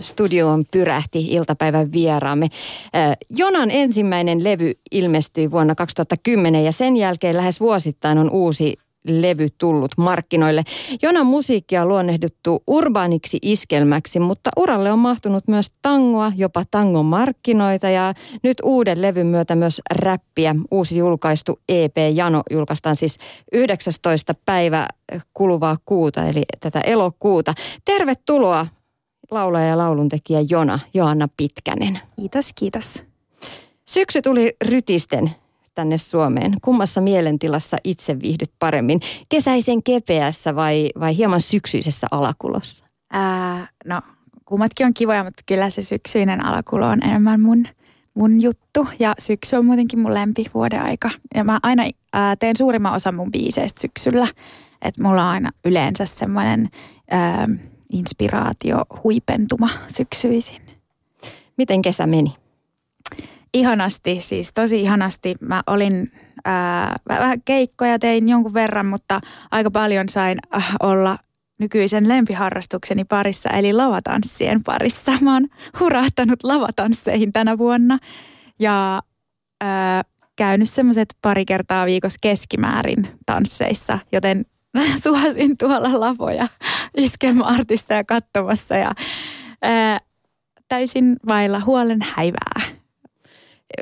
studioon pyrähti iltapäivän vieraamme. Jonan ensimmäinen levy ilmestyi vuonna 2010 ja sen jälkeen lähes vuosittain on uusi levy tullut markkinoille. Jonan musiikkia on luonnehdittu urbaaniksi iskelmäksi, mutta uralle on mahtunut myös tangoa, jopa tangon markkinoita ja nyt uuden levyn myötä myös räppiä. Uusi julkaistu EP Jano julkaistaan siis 19. päivä kuluvaa kuuta, eli tätä elokuuta. Tervetuloa laulaja ja lauluntekijä Jona, Joanna Pitkänen. Kiitos, kiitos. Syksy tuli rytisten tänne Suomeen? Kummassa mielentilassa itse viihdyt paremmin? Kesäisen kepeässä vai, vai hieman syksyisessä alakulossa? Ää, no, kummatkin on kivoja, mutta kyllä se syksyinen alakulo on enemmän mun, mun juttu. Ja syksy on muutenkin mun lempi vuoden aika. Ja mä aina ää, teen suurimman osan mun biiseistä syksyllä. Että mulla on aina yleensä semmoinen inspiraatio huipentuma syksyisin. Miten kesä meni? ihanasti, siis tosi ihanasti. Mä olin ää, vähän keikkoja tein jonkun verran, mutta aika paljon sain äh, olla nykyisen lempiharrastukseni parissa, eli lavatanssien parissa. Mä oon hurahtanut lavatansseihin tänä vuonna ja ää, käynyt semmoiset pari kertaa viikossa keskimäärin tansseissa, joten mä suosin tuolla lavoja iskelmäartisteja katsomassa ja ää, täysin vailla huolen häivää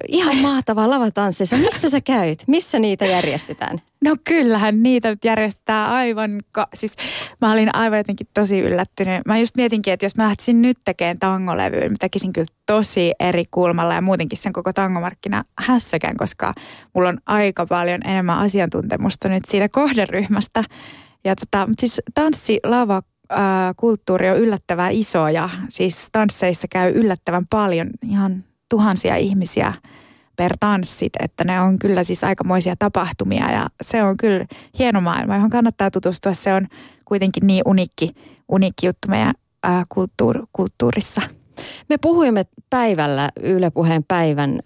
ihan mahtavaa lavatansseissa. Missä sä käyt? Missä niitä järjestetään? No kyllähän niitä nyt järjestetään aivan, ka- siis mä olin aivan jotenkin tosi yllättynyt. Mä just mietinkin, että jos mä lähtisin nyt tekemään tangolevyyn, mä tekisin kyllä tosi eri kulmalla ja muutenkin sen koko tangomarkkina hässäkään, koska mulla on aika paljon enemmän asiantuntemusta nyt siitä kohderyhmästä. Ja tota, siis tanssi, lava, kulttuuri on yllättävän iso ja siis tansseissa käy yllättävän paljon ihan tuhansia ihmisiä per tanssit, että ne on kyllä siis aikamoisia tapahtumia ja se on kyllä hieno maailma, johon kannattaa tutustua. Se on kuitenkin niin unikki, unikki juttu meidän ää, kulttuur, kulttuurissa. Me puhuimme päivällä Yle Puheen päivän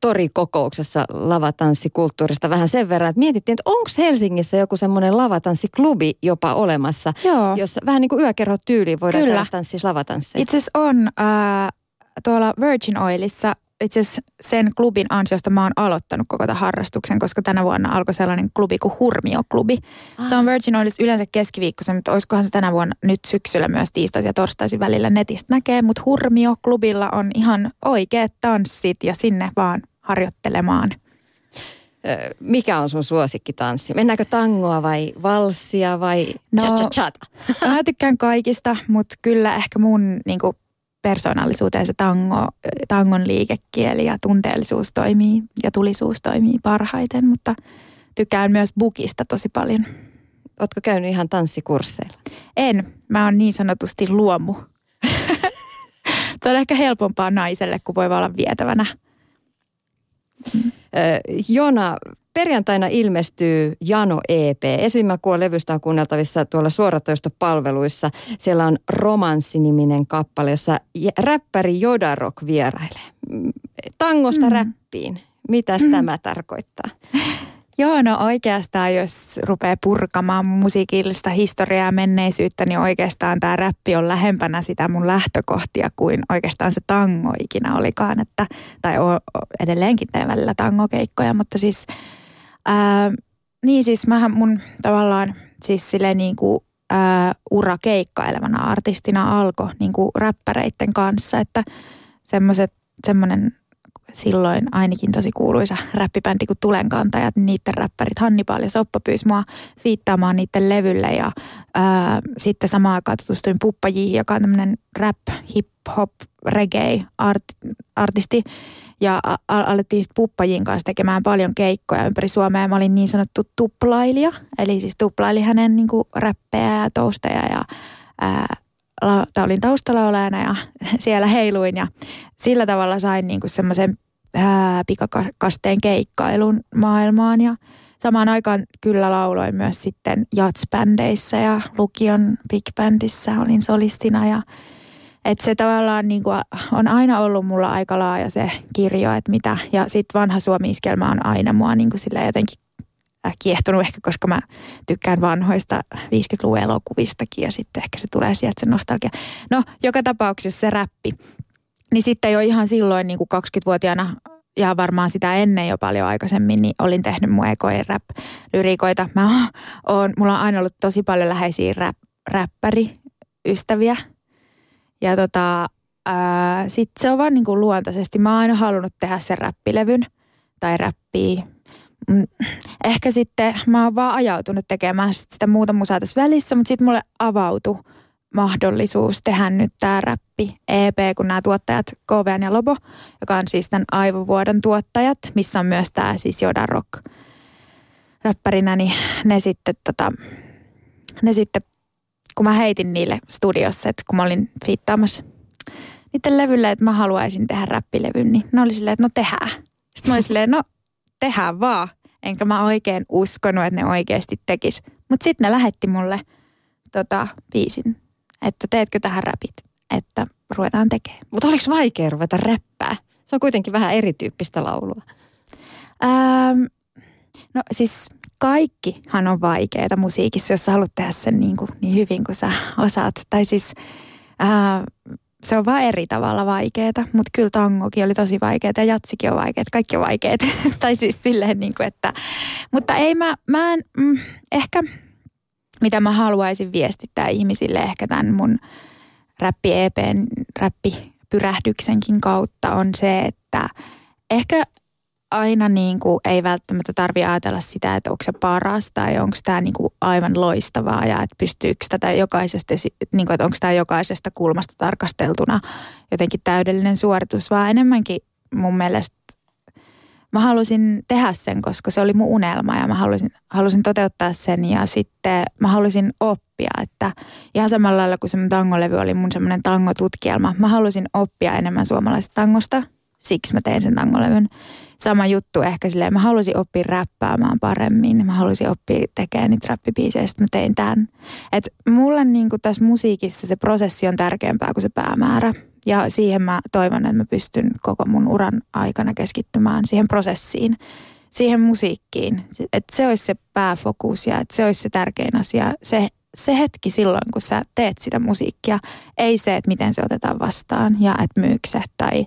torikokouksessa lavatanssikulttuurista vähän sen verran, että mietittiin, että onko Helsingissä joku semmoinen lavatanssiklubi jopa olemassa, Joo. jossa vähän niin kuin yökerhotyyliin voidaan Kyllä. tehdä tanssia lavatansseja. Itse asiassa on. Äh, tuolla Virgin Oilissa itse asiassa sen klubin ansiosta mä oon aloittanut koko tämän harrastuksen, koska tänä vuonna alkoi sellainen klubi kuin Hurmio-klubi. Ah. Se on Virgin Oilissa yleensä keskiviikkoisen, mutta olisikohan se tänä vuonna nyt syksyllä myös tiistaisin ja torstaisin välillä netistä näkee. Mutta Hurmio-klubilla on ihan oikeat tanssit ja sinne vaan harjoittelemaan. Mikä on sun suosikkitanssi? Mennäänkö tangoa vai valssia vai no, cha-cha-chata? Mä tykkään kaikista, mutta kyllä ehkä mun niinku, persoonallisuuteen se tango, tangon liikekieli ja tunteellisuus toimii ja tulisuus toimii parhaiten, mutta tykkään myös bukista tosi paljon. Oletko käynyt ihan tanssikursseilla? En. Mä oon niin sanotusti luomu. se on ehkä helpompaa naiselle, kun voi olla vietävänä. Jona, perjantaina ilmestyy Jano EP. Esimäkuo levystä on kuunneltavissa tuolla suoratoistopalveluissa. Siellä on Romanssi-niminen kappale, jossa räppäri Jodarok vierailee. Tangosta mm. räppiin. Mitäs mm. tämä tarkoittaa? Joo, no oikeastaan jos rupeaa purkamaan musiikillista historiaa ja menneisyyttä, niin oikeastaan tämä räppi on lähempänä sitä mun lähtökohtia kuin oikeastaan se tango ikinä olikaan. Että, tai o, edelleenkin teen välillä tangokeikkoja, mutta siis ää, niin siis mähän mun tavallaan siis sille niin kuin ura keikkailevana artistina alkoi niin kuin räppäreiden kanssa, että semmoiset semmoinen silloin ainakin tosi kuuluisa räppibändi kuin Tulenkantajat, niiden räppärit Hannibal ja Soppa pyysi mua fiittaamaan niiden levylle ja ää, sitten samaan aikaan tutustuin Puppajiin, joka on tämmöinen rap, hip hop, reggae art, artisti ja a- alettiin sitten Puppajin kanssa tekemään paljon keikkoja ympäri Suomea. Mä olin niin sanottu tuplailija, eli siis tuplaili hänen niin kuin räppejä ja tousteja ja ää, la, olin taustalaulajana ja siellä heiluin. Ja sillä tavalla sain niin kuin semmoisen pikakasteen keikkailun maailmaan. Ja samaan aikaan kyllä lauloin myös sitten jatsbändeissä ja lukion big olin solistina ja että se tavallaan niin kuin on aina ollut mulla aika laaja se kirjo, että mitä. Ja sitten vanha suomi on aina mua niin kuin sille jotenkin kiehtonut ehkä, koska mä tykkään vanhoista 50-luvun elokuvistakin ja sitten ehkä se tulee sieltä se nostalgia. No, joka tapauksessa se räppi. Niin sitten jo ihan silloin niin kuin 20-vuotiaana ja varmaan sitä ennen jo paljon aikaisemmin, niin olin tehnyt mun ekojen rap-lyriikoita. Mä oon, mulla on aina ollut tosi paljon läheisiä rap, räppäriystäviä. Ja tota, sitten se on vaan niin kuin luontaisesti. Mä oon aina halunnut tehdä sen räppilevyn tai räppiä. Mm, ehkä sitten mä oon vaan ajautunut tekemään sitä muuta musaa tässä välissä, mutta sitten mulle avautui mahdollisuus tehdä nyt tämä räppi EP, kun nämä tuottajat KVN ja Lobo, joka on siis tämän Aivovuodon tuottajat, missä on myös tämä siis Joda Rock räppärinä, niin ne sitten, tota, ne sitten, kun mä heitin niille studiossa, että kun mä olin fiittaamassa niiden levylle, että mä haluaisin tehdä räppilevyn, niin ne oli silleen, että no tehdään. Sitten mä olin silleen, no tehdään vaan. Enkä mä oikein uskonut, että ne oikeasti tekis. Mutta sitten ne lähetti mulle tota, biisin että teetkö tähän räpit, että ruvetaan tekemään. Mutta oliko vaikea ruveta räppää? Se on kuitenkin vähän erityyppistä laulua. Ähm, no siis kaikkihan on vaikeaa musiikissa, jos sä haluat tehdä sen niin, kuin, niin hyvin kuin sä osaat. Tai siis äh, se on vaan eri tavalla vaikeaa, mutta kyllä tangokin oli tosi vaikeaa ja jatsikin on vaikeaa, kaikki on vaikeaa. tai siis silleen niin kuin, että, mutta ei mä, mä en, mm, ehkä mitä mä haluaisin viestittää ihmisille ehkä tämän mun räppi EPn, räppipyrähdyksenkin kautta on se, että ehkä aina niin kuin ei välttämättä tarvi ajatella sitä, että onko se paras tai onko tämä niin kuin aivan loistavaa ja että pystyykö tätä jokaisesta, niin kuin, että onko tämä jokaisesta kulmasta tarkasteltuna jotenkin täydellinen suoritus, vaan enemmänkin mun mielestä mä halusin tehdä sen, koska se oli mun unelma ja mä halusin, halusin toteuttaa sen ja sitten mä halusin oppia, että ihan samalla lailla kuin se mun tangolevy oli mun semmoinen tangotutkielma, mä halusin oppia enemmän suomalaisesta tangosta, siksi mä tein sen tangolevyn. Sama juttu ehkä silleen, mä halusin oppia räppäämään paremmin, mä halusin oppia tekemään niitä räppibiisejä, sitten mä tein tämän. Et mulle niin tässä musiikissa se prosessi on tärkeämpää kuin se päämäärä. Ja siihen mä toivon, että mä pystyn koko mun uran aikana keskittymään siihen prosessiin, siihen musiikkiin. Että se olisi se pääfokus ja että se olisi se tärkein asia. Se, se hetki silloin, kun sä teet sitä musiikkia, ei se, että miten se otetaan vastaan ja että myykö se tai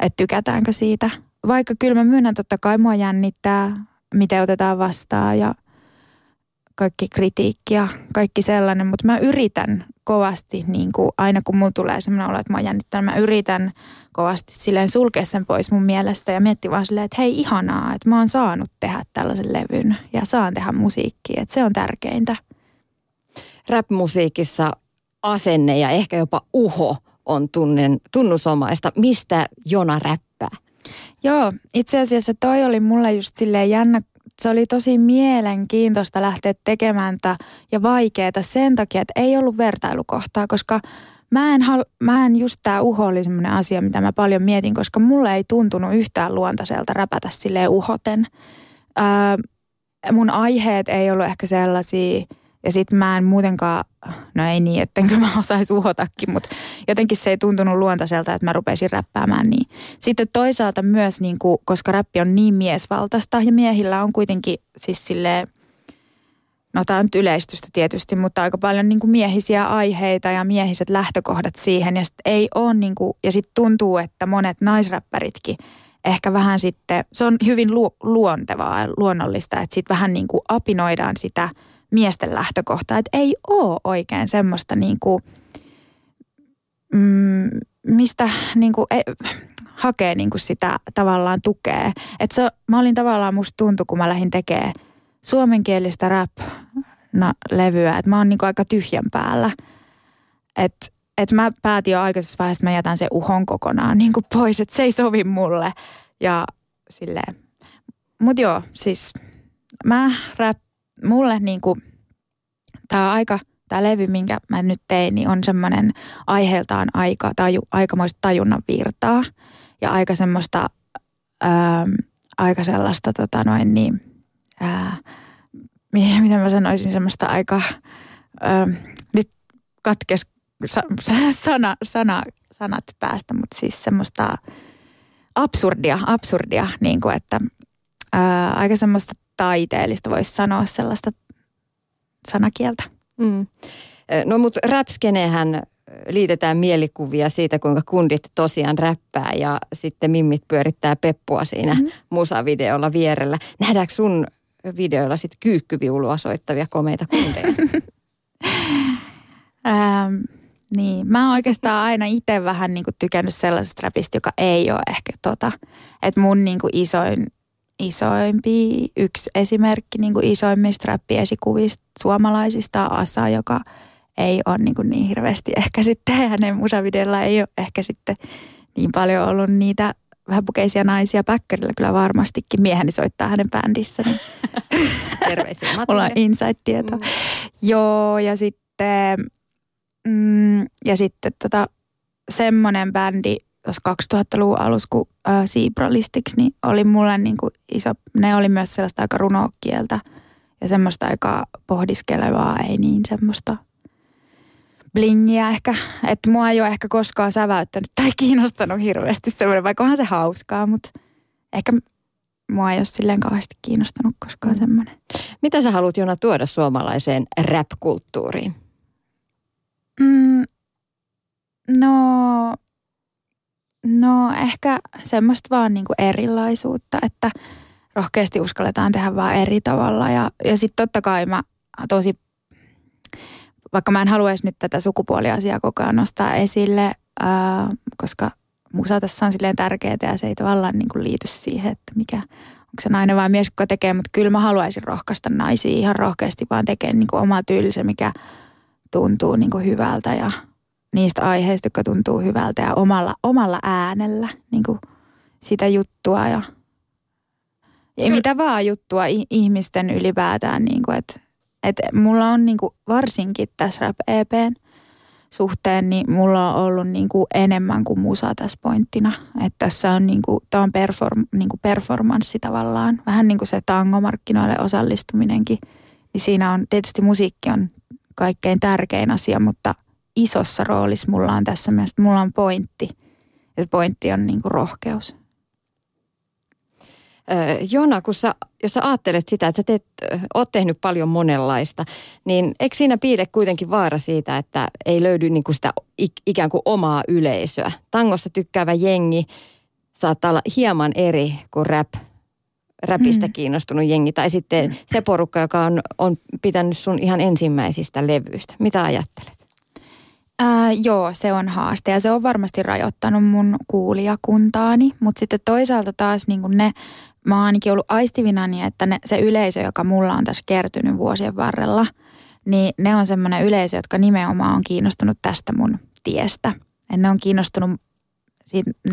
että tykätäänkö siitä. Vaikka kyllä mä myönnän, totta kai mua jännittää, miten otetaan vastaan ja – kaikki kritiikki ja kaikki sellainen, mutta mä yritän kovasti, niin kuin aina kun mulla tulee sellainen olo, että mä jännittää, mä yritän kovasti silleen sulkea sen pois mun mielestä ja miettiä vaan silleen, että hei ihanaa, että mä oon saanut tehdä tällaisen levyn ja saan tehdä musiikkia, että se on tärkeintä. Rap-musiikissa asenne ja ehkä jopa uho on tunnen, tunnusomaista. Mistä Jona räppää? Joo, itse asiassa toi oli mulle just silleen jännä se oli tosi mielenkiintoista lähteä tekemään tätä ja vaikeaa sen takia, että ei ollut vertailukohtaa, koska mä en, mä en just tämä uho oli semmoinen asia, mitä mä paljon mietin, koska mulle ei tuntunut yhtään luontaiselta räpätä silleen uhoten. Öö, mun aiheet ei ollut ehkä sellaisia, ja sitten mä en muutenkaan, no ei niin, ettenkö mä osais uhotakin, mutta jotenkin se ei tuntunut luontaiselta, että mä rupesin räppäämään niin. Sitten toisaalta myös, niin kuin, koska räppi on niin miesvaltaista ja miehillä on kuitenkin siis silleen, no tämä on nyt yleistystä tietysti, mutta aika paljon niin kuin miehisiä aiheita ja miehiset lähtökohdat siihen. Ja sitten ei ole niin kuin, ja sitten tuntuu, että monet naisräppäritkin ehkä vähän sitten, se on hyvin lu- luontevaa ja luonnollista, että sitten vähän niin kuin apinoidaan sitä – miesten lähtökohta, että ei ole oikein semmoista niin kuin, mm, mistä niin kuin, e, hakee niin kuin sitä tavallaan tukea. Et se, mä olin tavallaan, musta tuntui, kun mä lähdin tekemään suomenkielistä rap-levyä, että mä oon niin kuin aika tyhjän päällä. Että et mä päätin jo aikaisessa vaiheessa, että mä jätän sen uhon kokonaan niin kuin pois, että se ei sovi mulle. Ja silleen. Mut joo, siis mä rap mulle niin kuin, tämä aika, tämä levy, minkä mä nyt tein, niin on semmoinen aiheeltaan aika, taju, aikamoista tajunnan virtaa ja aika semmoista, ää, aika sellaista tota noin niin, ää, miten mä sanoisin, semmoista aika, ää, nyt katkes sana, sana, sanat päästä, mutta siis semmoista absurdia, absurdia, niin kuin että ää, aika semmoista taiteellista, voisi sanoa sellaista sanakieltä. Mm. No mutta räpskenehän liitetään mielikuvia siitä, kuinka kundit tosiaan räppää ja sitten mimmit pyörittää peppua siinä mm-hmm. musavideolla vierellä. Nähdäänkö sun videoilla sitten kyykkyviulua soittavia komeita kundeja? ähm, niin, mä oon oikeastaan aina itse vähän niinku tykännyt sellaisesta räpistä, joka ei ole ehkä tota. Että mun niinku isoin, isoimpi, yksi esimerkki niinku isoimmista räppiesikuvista suomalaisista on Asa, joka ei ole niinku niin hirveästi ehkä sitten, hänen musavideolla ei ole ehkä sitten niin paljon ollut niitä vähäpukeisia naisia päkkärillä kyllä varmastikin. Mieheni soittaa hänen bändissä. Niin Terveisiä Mulla on insight-tieto. Mm. Joo, ja sitten, mm, ja sitten tota, semmoinen bändi tuossa 2000-luvun alussa, kun äh, Sibralistiksi, niin oli mulle niin kuin iso, ne oli myös sellaista aika runokieltä ja semmoista aika pohdiskelevaa, ei niin semmoista blingiä ehkä, että mua ei ole ehkä koskaan säväyttänyt tai kiinnostanut hirveästi semmoinen, vaikka onhan se hauskaa, mutta ehkä mua ei ole silleen kauheasti kiinnostanut koskaan mm. semmoinen. Mitä sä haluat Jona tuoda suomalaiseen rap-kulttuuriin? Mm, no, no ehkä semmoista vaan niinku erilaisuutta, että rohkeasti uskalletaan tehdä vaan eri tavalla. Ja, ja sitten totta kai mä tosi vaikka mä en haluaisi nyt tätä sukupuoliasiaa koko ajan nostaa esille, ää, koska musa tässä on silleen tärkeää ja se ei tavallaan niin kuin liity siihen, että mikä, onko se nainen vai mies, joka tekee, mutta kyllä mä haluaisin rohkaista naisia ihan rohkeasti vaan tekemään niin kuin omaa tyylinsä, mikä tuntuu niin kuin hyvältä ja niistä aiheista, jotka tuntuu hyvältä ja omalla, omalla äänellä niin kuin sitä juttua ja, ja mitä vaan juttua ihmisten ylipäätään, niin kuin, että et mulla on niinku varsinkin tässä rap EPn suhteen, niin mulla on ollut niinku enemmän kuin musa tässä pointtina. Että tässä on, niinku, tää on perform, niinku performanssi tavallaan. Vähän niin kuin se tangomarkkinoille osallistuminenkin. Niin siinä on, tietysti musiikki on kaikkein tärkein asia, mutta isossa roolissa mulla on tässä myös, mulla on pointti. Ja pointti on niinku rohkeus. Jona, kun sä, jos sä ajattelet sitä, että sä teet, oot tehnyt paljon monenlaista, niin eikö siinä piile kuitenkin vaara siitä, että ei löydy niin kuin sitä ikään kuin omaa yleisöä? Tangosta tykkäävä jengi saattaa olla hieman eri kuin rap, räpistä mm. kiinnostunut jengi. Tai sitten se porukka, joka on, on pitänyt sun ihan ensimmäisistä levyistä. Mitä ajattelet? Ää, joo, se on haaste. Ja se on varmasti rajoittanut mun kuulijakuntaani, mutta sitten toisaalta taas niin ne mä oon ainakin ollut aistivinani, että ne, se yleisö, joka mulla on tässä kertynyt vuosien varrella, niin ne on semmoinen yleisö, jotka nimenomaan on kiinnostunut tästä mun tiestä. Et ne on kiinnostunut,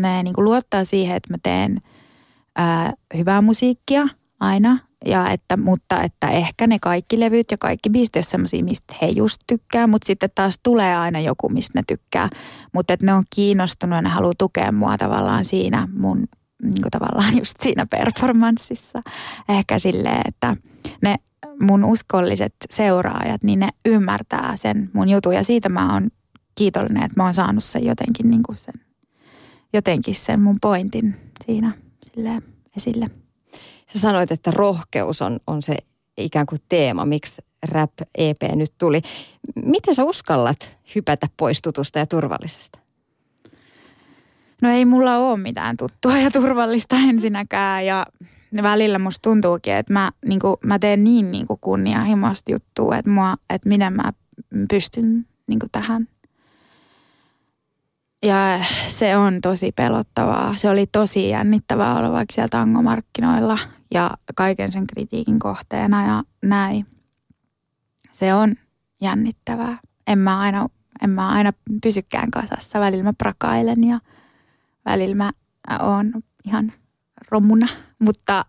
ne niin kuin luottaa siihen, että mä teen ää, hyvää musiikkia aina, ja että, mutta että ehkä ne kaikki levyt ja kaikki biisit on semmoisia, mistä he just tykkää, mutta sitten taas tulee aina joku, mistä ne tykkää. Mutta että ne on kiinnostunut ja ne haluaa tukea mua tavallaan siinä mun niin kuin tavallaan just siinä performanssissa. Ehkä silleen, että ne mun uskolliset seuraajat, niin ne ymmärtää sen mun jutun. Ja siitä mä oon kiitollinen, että mä oon saanut sen jotenkin, niin kuin sen, jotenkin sen mun pointin siinä silleen esille. Sä sanoit, että rohkeus on, on se ikään kuin teema, miksi Rap EP nyt tuli. Miten sä uskallat hypätä pois tutusta ja turvallisesta? No ei mulla ole mitään tuttua ja turvallista ensinnäkään ja välillä musta tuntuukin, että mä, niin kuin, mä teen niin, niin kuin kunnianhimoista juttua, että, mua, että miten mä pystyn niin kuin tähän. Ja se on tosi pelottavaa. Se oli tosi jännittävää olla vaikka siellä tangomarkkinoilla ja kaiken sen kritiikin kohteena ja näin. Se on jännittävää. En mä aina, en mä aina pysykään kasassa. Välillä mä prakailen ja – välillä mä oon ihan romuna, mutta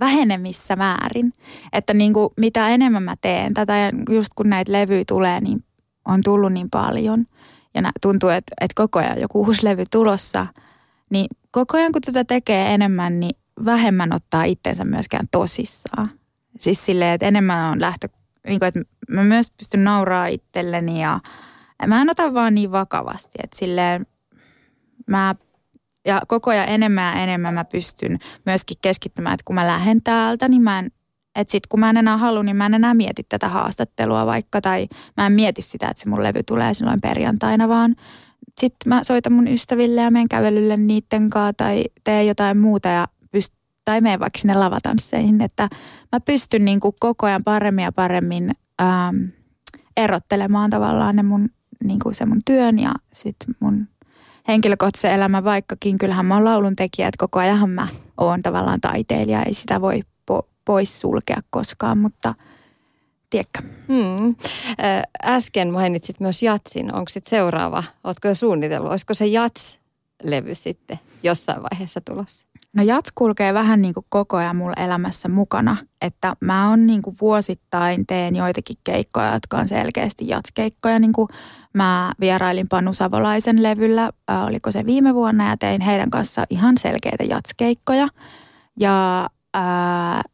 vähenemissä määrin. Että niin kuin mitä enemmän mä teen tätä ja just kun näitä levyjä tulee, niin on tullut niin paljon. Ja tuntuu, että, että koko ajan joku uusi levy tulossa, niin koko ajan kun tätä tekee enemmän, niin vähemmän ottaa itsensä myöskään tosissaan. Siis silleen, että enemmän on lähtö, niin kuin, että mä myös pystyn nauraa itselleni ja mä en ota vaan niin vakavasti, että silleen mä ja koko ajan enemmän ja enemmän mä pystyn myöskin keskittymään, että kun mä lähden täältä, niin mä en Että sitten kun mä en enää halua, niin mä en enää mieti tätä haastattelua vaikka, tai mä en mieti sitä, että se mun levy tulee silloin perjantaina, vaan sitten mä soitan mun ystäville ja menen kävelylle niitten kanssa tai teen jotain muuta ja tai menen vaikka sinne lavatansseihin, että mä pystyn niin kuin koko ajan paremmin ja paremmin ähm, erottelemaan tavallaan ne mun, niin kuin se mun työn ja sitten mun henkilökohtaisen elämän, vaikkakin kyllähän mä oon laulun tekijä, että koko ajan mä oon tavallaan taiteilija, ei sitä voi po- pois sulkea koskaan, mutta tiedätkö. Hmm. Äsken mainitsit myös jatsin. Onko sitten seuraava, ootko jo suunnitellut, olisiko se jats-levy sitten jossain vaiheessa tulossa? No jats kulkee vähän niin kuin koko ajan mulla elämässä mukana, että mä oon niin kuin vuosittain teen joitakin keikkoja, jotka on selkeästi jatskeikkoja. Niin kuin mä vierailin Panu Savolaisen levyllä, äh, oliko se viime vuonna ja tein heidän kanssa ihan selkeitä jatskeikkoja. Ja äh,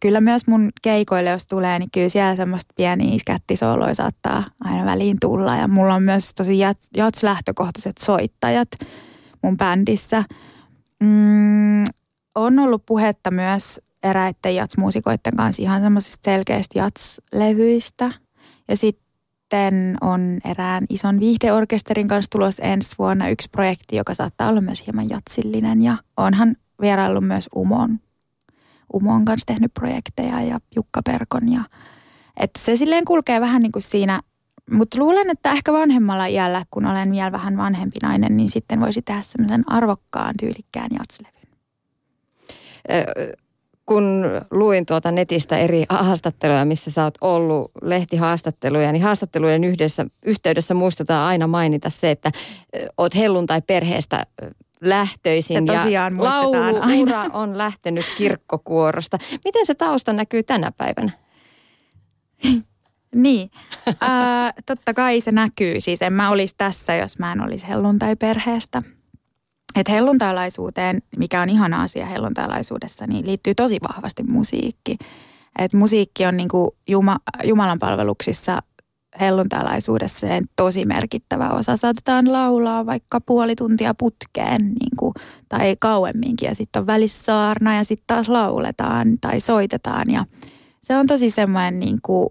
kyllä myös mun keikoille, jos tulee, niin kyllä siellä semmoista pieniä skättisooloja saattaa aina väliin tulla. Ja mulla on myös tosi jats-lähtökohtaiset soittajat mun bändissä – Mm, on ollut puhetta myös eräiden jatsmuusikoiden kanssa ihan semmoisista selkeistä jatslevyistä. Ja sitten on erään ison viihdeorkesterin kanssa tulos ensi vuonna yksi projekti, joka saattaa olla myös hieman jatsillinen. Ja onhan vieraillut myös Umon, Umon kanssa tehnyt projekteja ja Jukka Perkon. Ja, että se silleen kulkee vähän niin kuin siinä mutta luulen, että ehkä vanhemmalla iällä, kun olen vielä vähän vanhempi nainen, niin sitten voisi tehdä semmoisen arvokkaan, tyylikkään jatslevyn. Kun luin tuota netistä eri haastatteluja, missä sä oot ollut, lehtihaastatteluja, niin haastattelujen yhdessä, yhteydessä muistetaan aina mainita se, että oot helluntai perheestä lähtöisin. Se ja lauluura on lähtenyt kirkkokuorosta. Miten se tausta näkyy tänä päivänä? Niin, äh, totta kai se näkyy. Siis en mä olisi tässä, jos mä en olisi helluntai-perheestä. Että helluntailaisuuteen, mikä on ihana asia helluntailaisuudessa, niin liittyy tosi vahvasti musiikki. Et musiikki on niinku Juma, Jumalan palveluksissa helluntailaisuudessa tosi merkittävä osa. Saatetaan laulaa vaikka puoli tuntia putkeen niin kuin, tai kauemminkin ja sitten on välissä saarna ja sitten taas lauletaan tai soitetaan. Ja se on tosi semmoinen niin kuin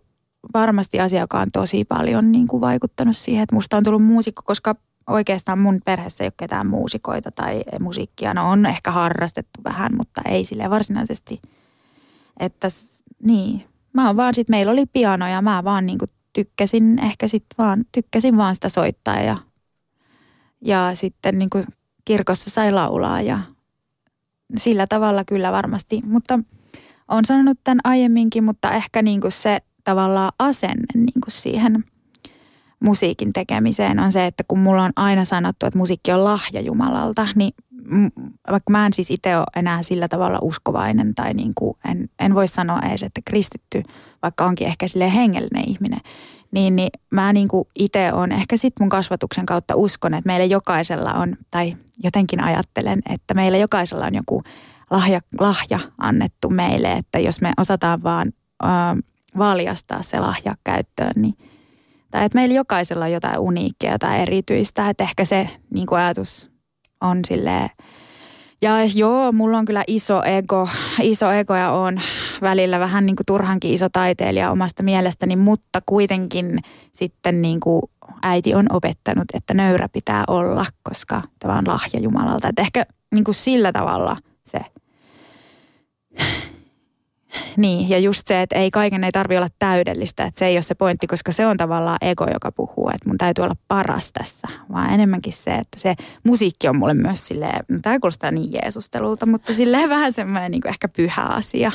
varmasti asia, joka on tosi paljon niin kuin vaikuttanut siihen, että musta on tullut muusikko, koska oikeastaan mun perheessä ei ole ketään muusikoita tai musiikkia. No on ehkä harrastettu vähän, mutta ei sille varsinaisesti. Että niin, mä oon vaan sit, meillä oli piano ja mä vaan niin kuin tykkäsin ehkä sit vaan, tykkäsin vaan sitä soittaa ja, ja sitten niin kuin kirkossa sai laulaa ja sillä tavalla kyllä varmasti, mutta on sanonut tämän aiemminkin, mutta ehkä niin kuin se tavallaan asenne niin kuin siihen musiikin tekemiseen on se, että kun mulla on aina sanottu, että musiikki on lahja Jumalalta, niin vaikka mä en siis itse ole enää sillä tavalla uskovainen tai niin kuin en, en voi sanoa edes, että kristitty, vaikka onkin ehkä sille hengellinen ihminen, niin, niin mä niin kuin itse on ehkä sitten mun kasvatuksen kautta uskon, että meillä jokaisella on, tai jotenkin ajattelen, että meillä jokaisella on joku lahja, lahja annettu meille, että jos me osataan vaan valjastaa se lahja käyttöön, niin tai että meillä jokaisella on jotain uniikkia, jotain erityistä, että ehkä se niin kuin ajatus on silleen, ja joo, mulla on kyllä iso ego, iso ego ja on välillä vähän niin kuin turhankin iso taiteilija omasta mielestäni, mutta kuitenkin sitten niin kuin äiti on opettanut, että nöyrä pitää olla, koska tämä on lahja Jumalalta. Että ehkä niin kuin sillä tavalla se niin, ja just se, että ei kaiken ei tarvi olla täydellistä, että se ei ole se pointti, koska se on tavallaan ego, joka puhuu, että mun täytyy olla paras tässä, vaan enemmänkin se, että se musiikki on mulle myös silleen, no tämä kuulostaa niin jeesustelulta, mutta silleen vähän semmoinen niin ehkä pyhä asia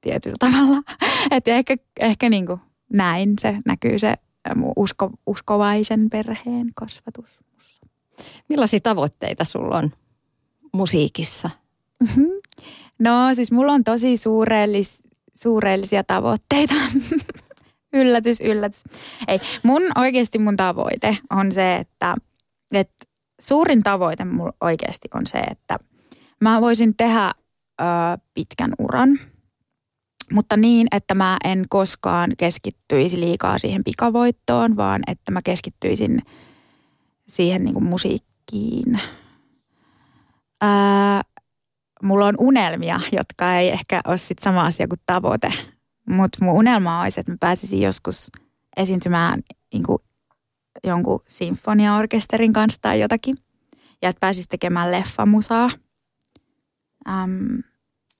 tietyllä tavalla. Että ehkä, ehkä niin kuin näin se näkyy se usko, uskovaisen perheen kasvatus. Millaisia tavoitteita sulla on musiikissa? Mm-hmm. No siis mulla on tosi suurellis, suurellisia tavoitteita. yllätys, yllätys. Ei, mun oikeasti mun tavoite on se, että, että suurin tavoite mulla oikeasti on se, että mä voisin tehdä ö, pitkän uran, mutta niin, että mä en koskaan keskittyisi liikaa siihen pikavoittoon, vaan että mä keskittyisin siihen niin kuin musiikkiin. Ää, mulla on unelmia, jotka ei ehkä ole sit sama asia kuin tavoite. Mutta mun unelma olisi, että mä pääsisin joskus esiintymään niin kuin jonkun sinfoniaorkesterin kanssa tai jotakin. Ja että pääsisi tekemään leffamusaa. Ähm,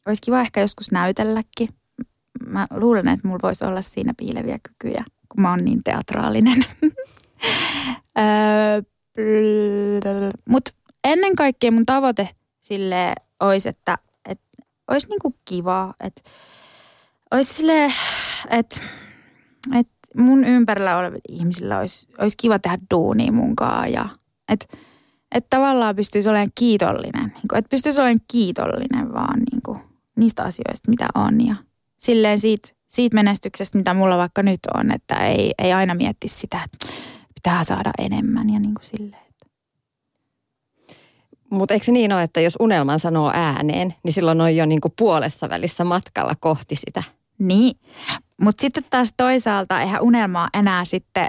olisi kiva ehkä joskus näytelläkin. Mä luulen, että mulla voisi olla siinä piileviä kykyjä, kun mä oon niin teatraalinen. Mutta ennen kaikkea mun tavoite sille olisi, että, että olisi niinku kiva, että olisi sille, että, että mun ympärillä olevilla ihmisillä olisi, olisi kiva tehdä duunia munkaan ja että, että tavallaan pystyisi olemaan kiitollinen. Niin että pystyisi olemaan kiitollinen vaan niin kuin niistä asioista, mitä on ja silleen siitä, siitä menestyksestä, mitä mulla vaikka nyt on, että ei, ei aina miettisi sitä, että pitää saada enemmän ja niin kuin silleen. Mutta eikö se niin ole, että jos unelman sanoo ääneen, niin silloin on jo niin kuin puolessa välissä matkalla kohti sitä? Niin, mutta sitten taas toisaalta eihän unelma enää sitten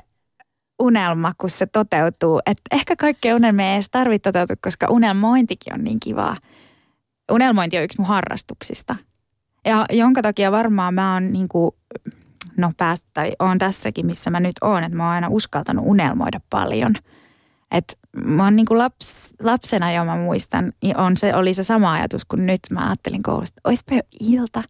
unelma, kun se toteutuu. Että ehkä kaikkea unelmia ei edes tarvitse toteutua, koska unelmointikin on niin kivaa. Unelmointi on yksi mun harrastuksista. Ja jonka takia varmaan mä oon niin kuin, no päästä, tai oon tässäkin, missä mä nyt oon, että mä oon aina uskaltanut unelmoida paljon – et mä oon niinku laps, lapsena jo mä muistan, niin on se, oli se sama ajatus kuin nyt. Mä ajattelin koulusta, että olisipa jo ilta,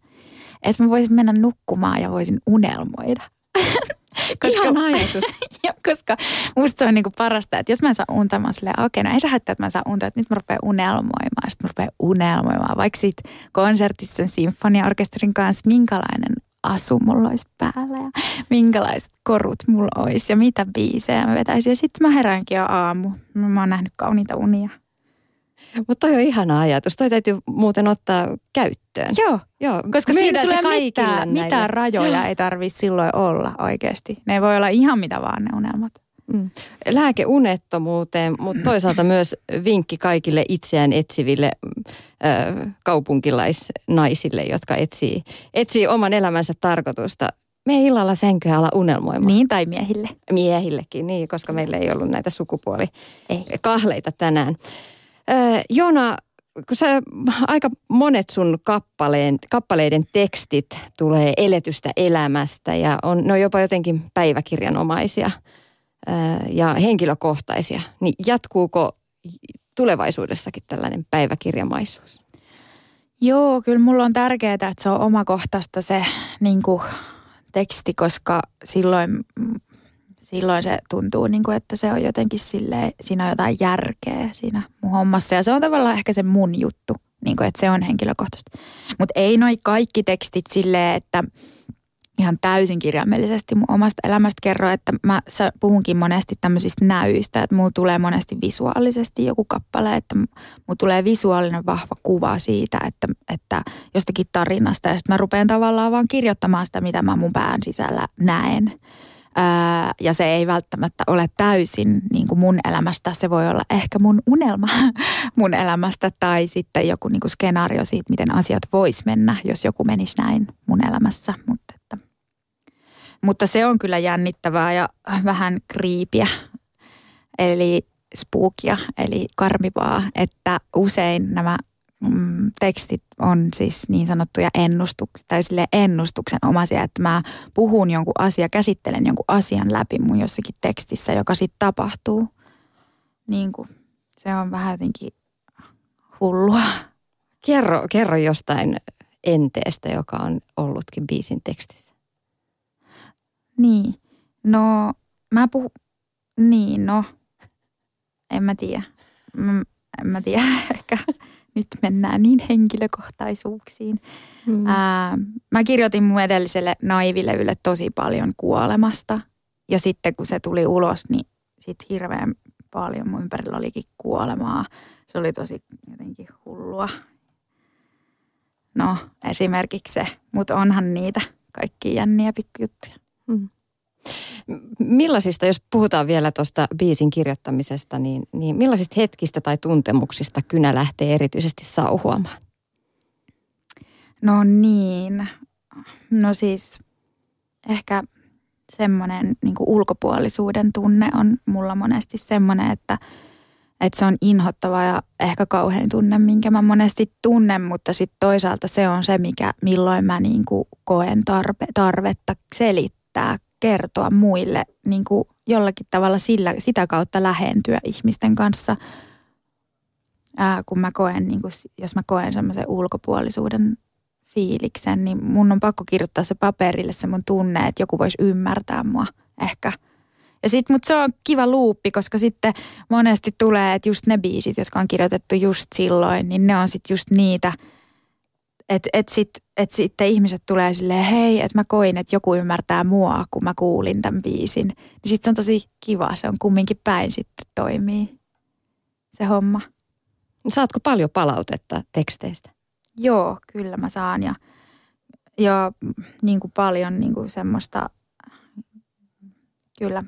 että mä voisin mennä nukkumaan ja voisin unelmoida. koska, Ihan ajatus. ja, koska musta se on niinku parasta, että jos mä saan unta, mä silleen, okei, okay, no ei se haittaa, että mä saan unta, että nyt mä rupean unelmoimaan. Sitten mä rupean unelmoimaan, vaikka siitä konsertissa sinfoniaorkesterin kanssa, minkälainen asu mulla olisi päällä ja minkälaiset korut mulla olisi ja mitä biisejä mä vetäisin. Ja sitten mä heräänkin jo aamu. Mä oon nähnyt kauniita unia. Mutta toi on ihana ajatus. Toi täytyy muuten ottaa käyttöön. Joo, Joo. koska siinä sulle mitään, mitään rajoja Joo. ei tarvitse silloin olla oikeasti. Ne voi olla ihan mitä vaan ne unelmat. Mm. Lääke unettomuuteen, mutta toisaalta myös vinkki kaikille itseään etsiville ö, kaupunkilaisnaisille, jotka etsii, etsii oman elämänsä tarkoitusta. Me illalla sänkyä alla unelmoimaan. Niin, tai miehille. Miehillekin, niin, koska meillä ei ollut näitä sukupuolikahleita tänään. Ö, Jona, kun sä, aika monet sun kappaleen, kappaleiden tekstit tulee eletystä elämästä ja on, ne on jopa jotenkin päiväkirjanomaisia – ja henkilökohtaisia, niin jatkuuko tulevaisuudessakin tällainen päiväkirjamaisuus? Joo, kyllä mulla on tärkeää, että se on omakohtaista se niin kuin, teksti, koska silloin, silloin se tuntuu, niin kuin, että se on jotenkin silleen, siinä on jotain järkeä siinä mun hommassa. Ja se on tavallaan ehkä se mun juttu, niin kuin, että se on henkilökohtaista. Mutta ei noi kaikki tekstit silleen, että ihan täysin kirjaimellisesti mun omasta elämästä kerro, että mä puhunkin monesti tämmöisistä näyistä, että mulla tulee monesti visuaalisesti joku kappale, että mulla tulee visuaalinen vahva kuva siitä, että, että jostakin tarinasta ja sitten mä rupean tavallaan vaan kirjoittamaan sitä, mitä mä mun pään sisällä näen. Ja se ei välttämättä ole täysin niin kuin mun elämästä. Se voi olla ehkä mun unelma mun elämästä tai sitten joku niin kuin skenaario siitä, miten asiat vois mennä, jos joku menisi näin mun elämässä. Mutta mutta se on kyllä jännittävää ja vähän kriipiä, eli spookia, eli karmivaa, että usein nämä mm, tekstit on siis niin sanottuja ennustuksia tai sille ennustuksen omaisia, että mä puhun jonkun asia, käsittelen jonkun asian läpi mun jossakin tekstissä, joka sitten tapahtuu. Niin kuin, se on vähän jotenkin hullua. Kerro, kerro jostain enteestä, joka on ollutkin biisin tekstissä. Niin. No, mä puhun, niin no, en mä tiedä. Mä, en mä tiedä, ehkä nyt mennään niin henkilökohtaisuuksiin. Mm. Ää, mä kirjoitin mun edelliselle naivilevylle tosi paljon kuolemasta. Ja sitten kun se tuli ulos, niin sit hirveän paljon mun ympärillä olikin kuolemaa. Se oli tosi jotenkin hullua. No, esimerkiksi se, mutta onhan niitä kaikki jänniä pikkujuttuja. Mm. Millaisista, jos puhutaan vielä tuosta biisin kirjoittamisesta, niin, niin millaisista hetkistä tai tuntemuksista kynä lähtee erityisesti sauhuamaan? No niin, no siis ehkä semmoinen niin ulkopuolisuuden tunne on mulla monesti semmoinen, että, Että se on inhottava ja ehkä kauhean tunne, minkä mä monesti tunnen, mutta sitten toisaalta se on se, mikä, milloin mä niin koen tarpe, tarvetta selittää, kertoa muille niin kuin jollakin tavalla sillä, sitä kautta lähentyä ihmisten kanssa. Ää, kun mä koen, niin kuin, jos mä koen semmoisen ulkopuolisuuden fiiliksen, niin mun on pakko kirjoittaa se paperille se mun tunne, että joku voisi ymmärtää mua ehkä – ja sit, mutta se on kiva luuppi, koska sitten monesti tulee, että just ne biisit, jotka on kirjoitettu just silloin, niin ne on sitten just niitä, että et sit, et sitten ihmiset tulee silleen, hei, että mä koin, että joku ymmärtää mua, kun mä kuulin tämän biisin. Niin sitten se on tosi kiva, se on kumminkin päin sitten toimii se homma. Saatko paljon palautetta teksteistä? Joo, kyllä mä saan ja, ja niin kuin paljon niin kuin semmoista kyllä.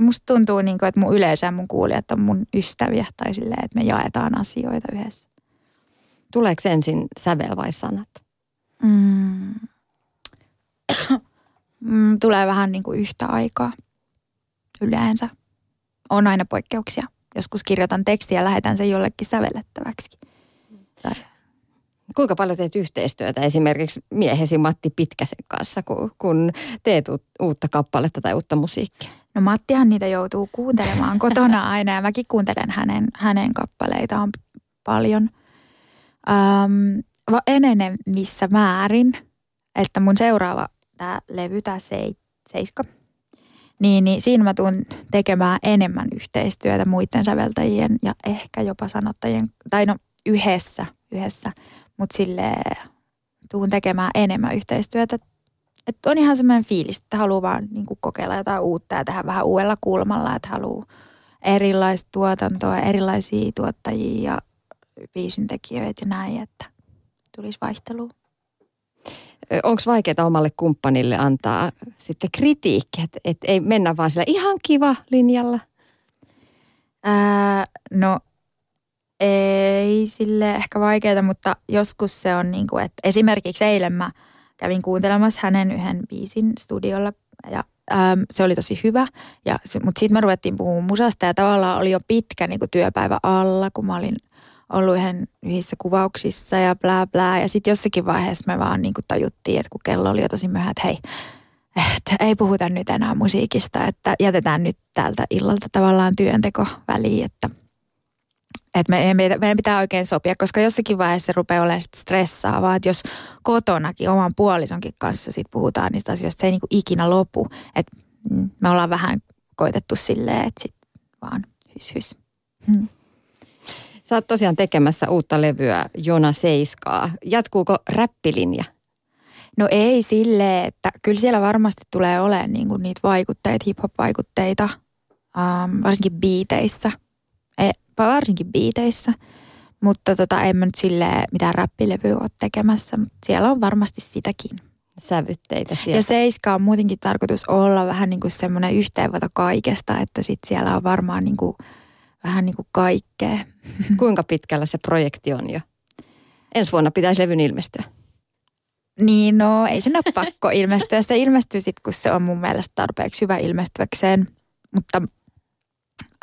Musta tuntuu, niin kuin, että mun yleensä mun kuulijat on mun ystäviä tai silleen, että me jaetaan asioita yhdessä. Tuleeko ensin sävel vai sanat? Mm. mm. Tulee vähän niin kuin yhtä aikaa yleensä. On aina poikkeuksia. Joskus kirjoitan tekstiä ja lähetän sen jollekin sävellettäväksi. Tai Kuinka paljon teet yhteistyötä esimerkiksi miehesi Matti Pitkäsen kanssa, kun, kun teet uutta kappaletta tai uutta musiikkia? No Mattihan niitä joutuu kuuntelemaan kotona aina ja mäkin kuuntelen hänen, hänen kappaleitaan paljon. Ähm, missä määrin, että mun seuraava tämä levy, tämä Seiska, niin, niin siinä mä tuun tekemään enemmän yhteistyötä muiden säveltäjien ja ehkä jopa sanottajien, tai no yhdessä, yhdessä mutta sille tuun tekemään enemmän yhteistyötä. Että on ihan semmoinen fiilis, että haluaa vaan niin kokeilla jotain uutta ja tehdä vähän uudella kulmalla, että haluaa erilaista tuotantoa, erilaisia tuottajia ja biisintekijöitä ja näin, että tulisi vaihtelua. Onko vaikeaa omalle kumppanille antaa sitten kritiikkiä, että et ei mennä vaan sillä ihan kiva linjalla? Ää, no ei sille ehkä vaikeaa, mutta joskus se on niin kuin, että esimerkiksi eilen mä kävin kuuntelemassa hänen yhden biisin studiolla ja äm, se oli tosi hyvä. Ja, mutta sitten me ruvettiin puhumaan musasta ja tavallaan oli jo pitkä niin kuin työpäivä alla, kun mä olin ollut yhden yhdessä kuvauksissa ja bla bla. Ja sitten jossakin vaiheessa me vaan niin kuin tajuttiin, että kun kello oli jo tosi myöhä, että hei, että ei puhuta nyt enää musiikista, että jätetään nyt täältä illalta tavallaan työnteko väliin, että – että me, me, meidän pitää oikein sopia, koska jossakin vaiheessa se rupeaa olemaan stressaavaa, että jos kotonakin oman puolisonkin kanssa sit puhutaan niistä asioista, se ei niinku ikinä lopu. Että mm, me ollaan vähän koitettu silleen, että sit vaan hys hys. Hmm. Sä oot tosiaan tekemässä uutta levyä Jona Seiskaa. Jatkuuko räppilinja? No ei sille, että kyllä siellä varmasti tulee olemaan niinku niitä vaikutteita, hip-hop-vaikutteita, um, varsinkin biiteissä – varsinkin biiteissä. Mutta tota, en mä nyt silleen mitään räppilevyä ole tekemässä, mutta siellä on varmasti sitäkin. Sävytteitä siellä. Ja Seiska on muutenkin tarkoitus olla vähän niin kuin semmoinen yhteenveto kaikesta, että sit siellä on varmaan niin kuin, vähän niin kuin kaikkea. Kuinka pitkällä se projekti on jo? Ensi vuonna pitäisi levyn ilmestyä. Niin, no ei sen ole pakko ilmestyä. Se ilmestyy sitten, kun se on mun mielestä tarpeeksi hyvä ilmestyäkseen. Mutta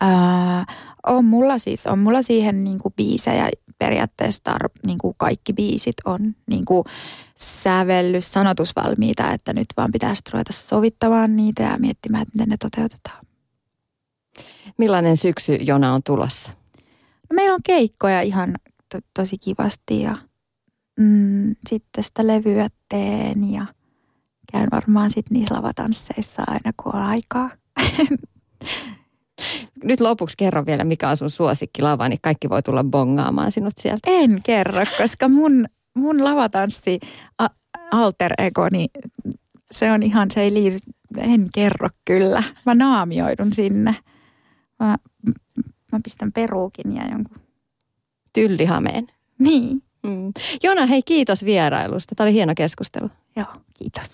ää, on mulla siis, on mulla siihen niin kuin biisejä periaatteessa tar, niin kuin kaikki biisit on niin kuin sävellys, sanotusvalmiita, että nyt vaan pitäisi ruveta sovittamaan niitä ja miettimään, että miten ne toteutetaan. Millainen syksy Jona on tulossa? No, meillä on keikkoja ihan to, tosi kivasti ja mm, sitten sitä levyä teen ja käyn varmaan sitten niissä lavatansseissa aina kun on aikaa. Nyt lopuksi kerro vielä, mikä on sun suosikkilava, niin kaikki voi tulla bongaamaan sinut sieltä. En kerro, koska mun, mun lavatanssi a, alter ego, niin se on ihan, se ei liity, en kerro kyllä. Mä naamioidun sinne. Mä, mä pistän peruukin ja jonkun. Tyllihameen. Niin. Mm. Jona, hei kiitos vierailusta. Tämä oli hieno keskustelu. Joo, kiitos.